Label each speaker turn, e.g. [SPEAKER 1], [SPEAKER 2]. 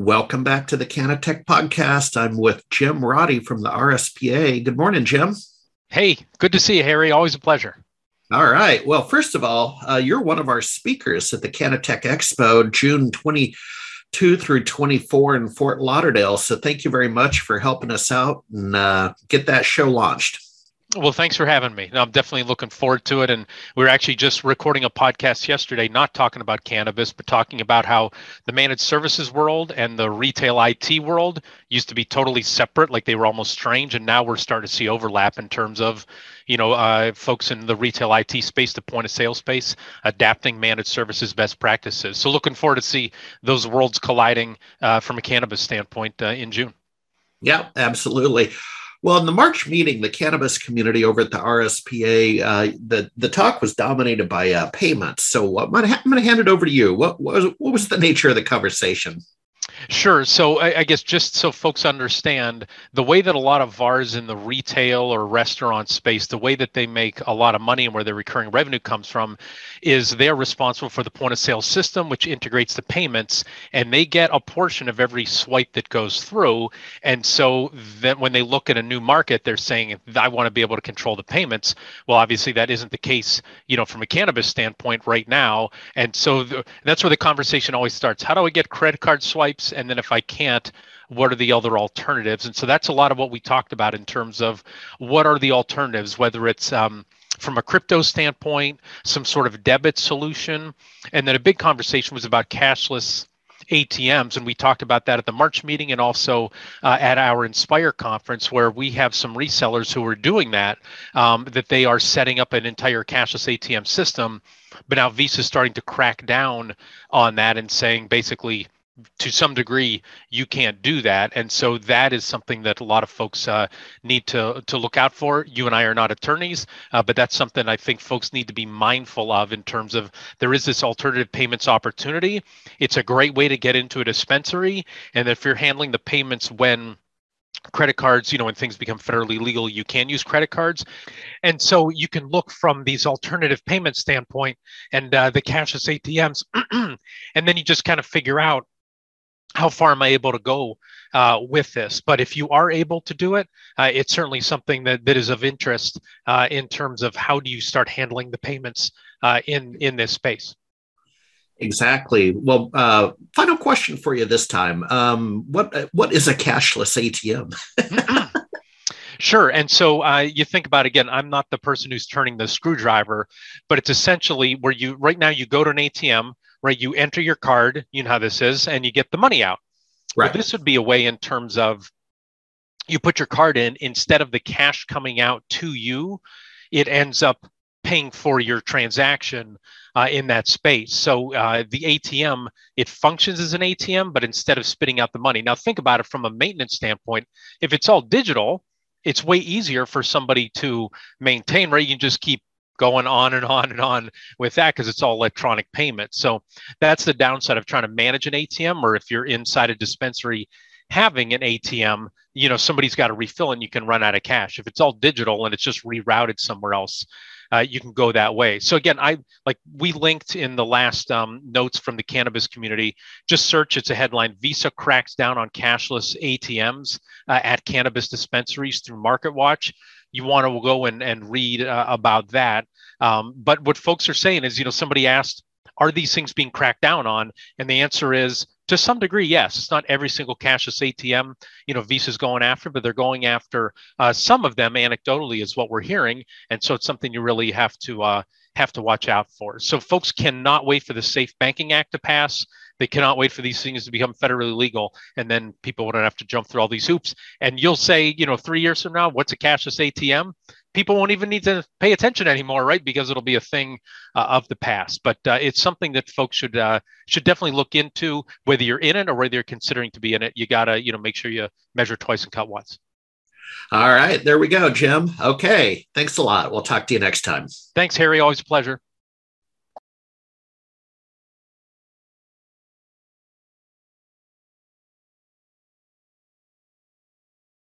[SPEAKER 1] Welcome back to the CannaTech podcast. I'm with Jim Roddy from the RSPA. Good morning, Jim.
[SPEAKER 2] Hey, good to see you, Harry. Always a pleasure.
[SPEAKER 1] All right. Well, first of all, uh, you're one of our speakers at the CannaTech Expo, June 22 through 24 in Fort Lauderdale. So thank you very much for helping us out and uh, get that show launched.
[SPEAKER 2] Well, thanks for having me. I'm definitely looking forward to it. And we are actually just recording a podcast yesterday, not talking about cannabis, but talking about how the managed services world and the retail IT world used to be totally separate, like they were almost strange. And now we're starting to see overlap in terms of, you know, uh, folks in the retail IT space, the point of sale space, adapting managed services best practices. So looking forward to see those worlds colliding uh, from a cannabis standpoint uh, in June.
[SPEAKER 1] Yeah, absolutely. Well, in the March meeting, the cannabis community over at the RSPA, uh, the the talk was dominated by uh, payments. So I'm going to hand it over to you. What, what was what was the nature of the conversation?
[SPEAKER 2] Sure. So I, I, guess just so folks understand the way that a lot of VARs in the retail or restaurant space, the way that they make a lot of money and where their recurring revenue comes from is they're responsible for the point of sale system, which integrates the payments, and they get a portion of every swipe that goes through. And so then when they look at a new market, they're saying, I want to be able to control the payments. Well, obviously that isn't the case, you know, from a cannabis standpoint right now. And so the, that's where the conversation always starts. How do I get credit card swipes? And then if i can't what are the other alternatives and so that's a lot of what we talked about in terms of what are the alternatives whether it's um, from a crypto standpoint some sort of debit solution and then a big conversation was about cashless ATMs, and we talked about that at the March meeting and also uh, at our Inspire conference, where we have some resellers who are doing that. Um, that they are setting up an entire cashless ATM system, but now Visa is starting to crack down on that and saying basically to some degree you can't do that. And so that is something that a lot of folks uh, need to to look out for. You and i are not attorneys uh, but that's something i think folks need to be mindful of in terms of there is this alternative payments opportunity. It's a great way to get into a dispensary. And if you're handling the payments when credit cards you know when things become federally legal you can use credit cards. And so you can look from these alternative payment standpoint and uh, the cashless atms and then you just kind of figure out how far am I able to go uh, with this? But if you are able to do it, uh, it's certainly something that, that is of interest uh, in terms of how do you start handling the payments uh, in in this space.
[SPEAKER 1] Exactly. Well, uh, final question for you this time: um, what what is a cashless ATM?
[SPEAKER 2] Sure. And so uh, you think about again, I'm not the person who's turning the screwdriver, but it's essentially where you right now you go to an ATM, right? You enter your card, you know how this is, and you get the money out. Right. this would be a way in terms of you put your card in instead of the cash coming out to you, it ends up paying for your transaction uh, in that space. So uh, the ATM, it functions as an ATM, but instead of spitting out the money. Now think about it from a maintenance standpoint. If it's all digital, it's way easier for somebody to maintain, right? You can just keep going on and on and on with that because it's all electronic payment. So that's the downside of trying to manage an ATM, or if you're inside a dispensary having an ATM, you know, somebody's got to refill and you can run out of cash. If it's all digital and it's just rerouted somewhere else, uh, you can go that way. So again, I like we linked in the last um, notes from the cannabis community. Just search; it's a headline: Visa cracks down on cashless ATMs uh, at cannabis dispensaries through MarketWatch you want to go and, and read uh, about that. Um, but what folks are saying is, you know, somebody asked, are these things being cracked down on? And the answer is, to some degree, yes. It's not every single cashless ATM, you know, Visa's going after, but they're going after uh, some of them. Anecdotally, is what we're hearing, and so it's something you really have to uh, have to watch out for. So folks cannot wait for the Safe Banking Act to pass. They cannot wait for these things to become federally legal, and then people wouldn't have to jump through all these hoops. And you'll say, you know, three years from now, what's a cashless ATM? People won't even need to pay attention anymore, right? Because it'll be a thing uh, of the past. But uh, it's something that folks should uh, should definitely look into, whether you're in it or whether you're considering to be in it. You gotta, you know, make sure you measure twice and cut once.
[SPEAKER 1] All right, there we go, Jim. Okay, thanks a lot. We'll talk to you next time.
[SPEAKER 2] Thanks, Harry. Always a pleasure.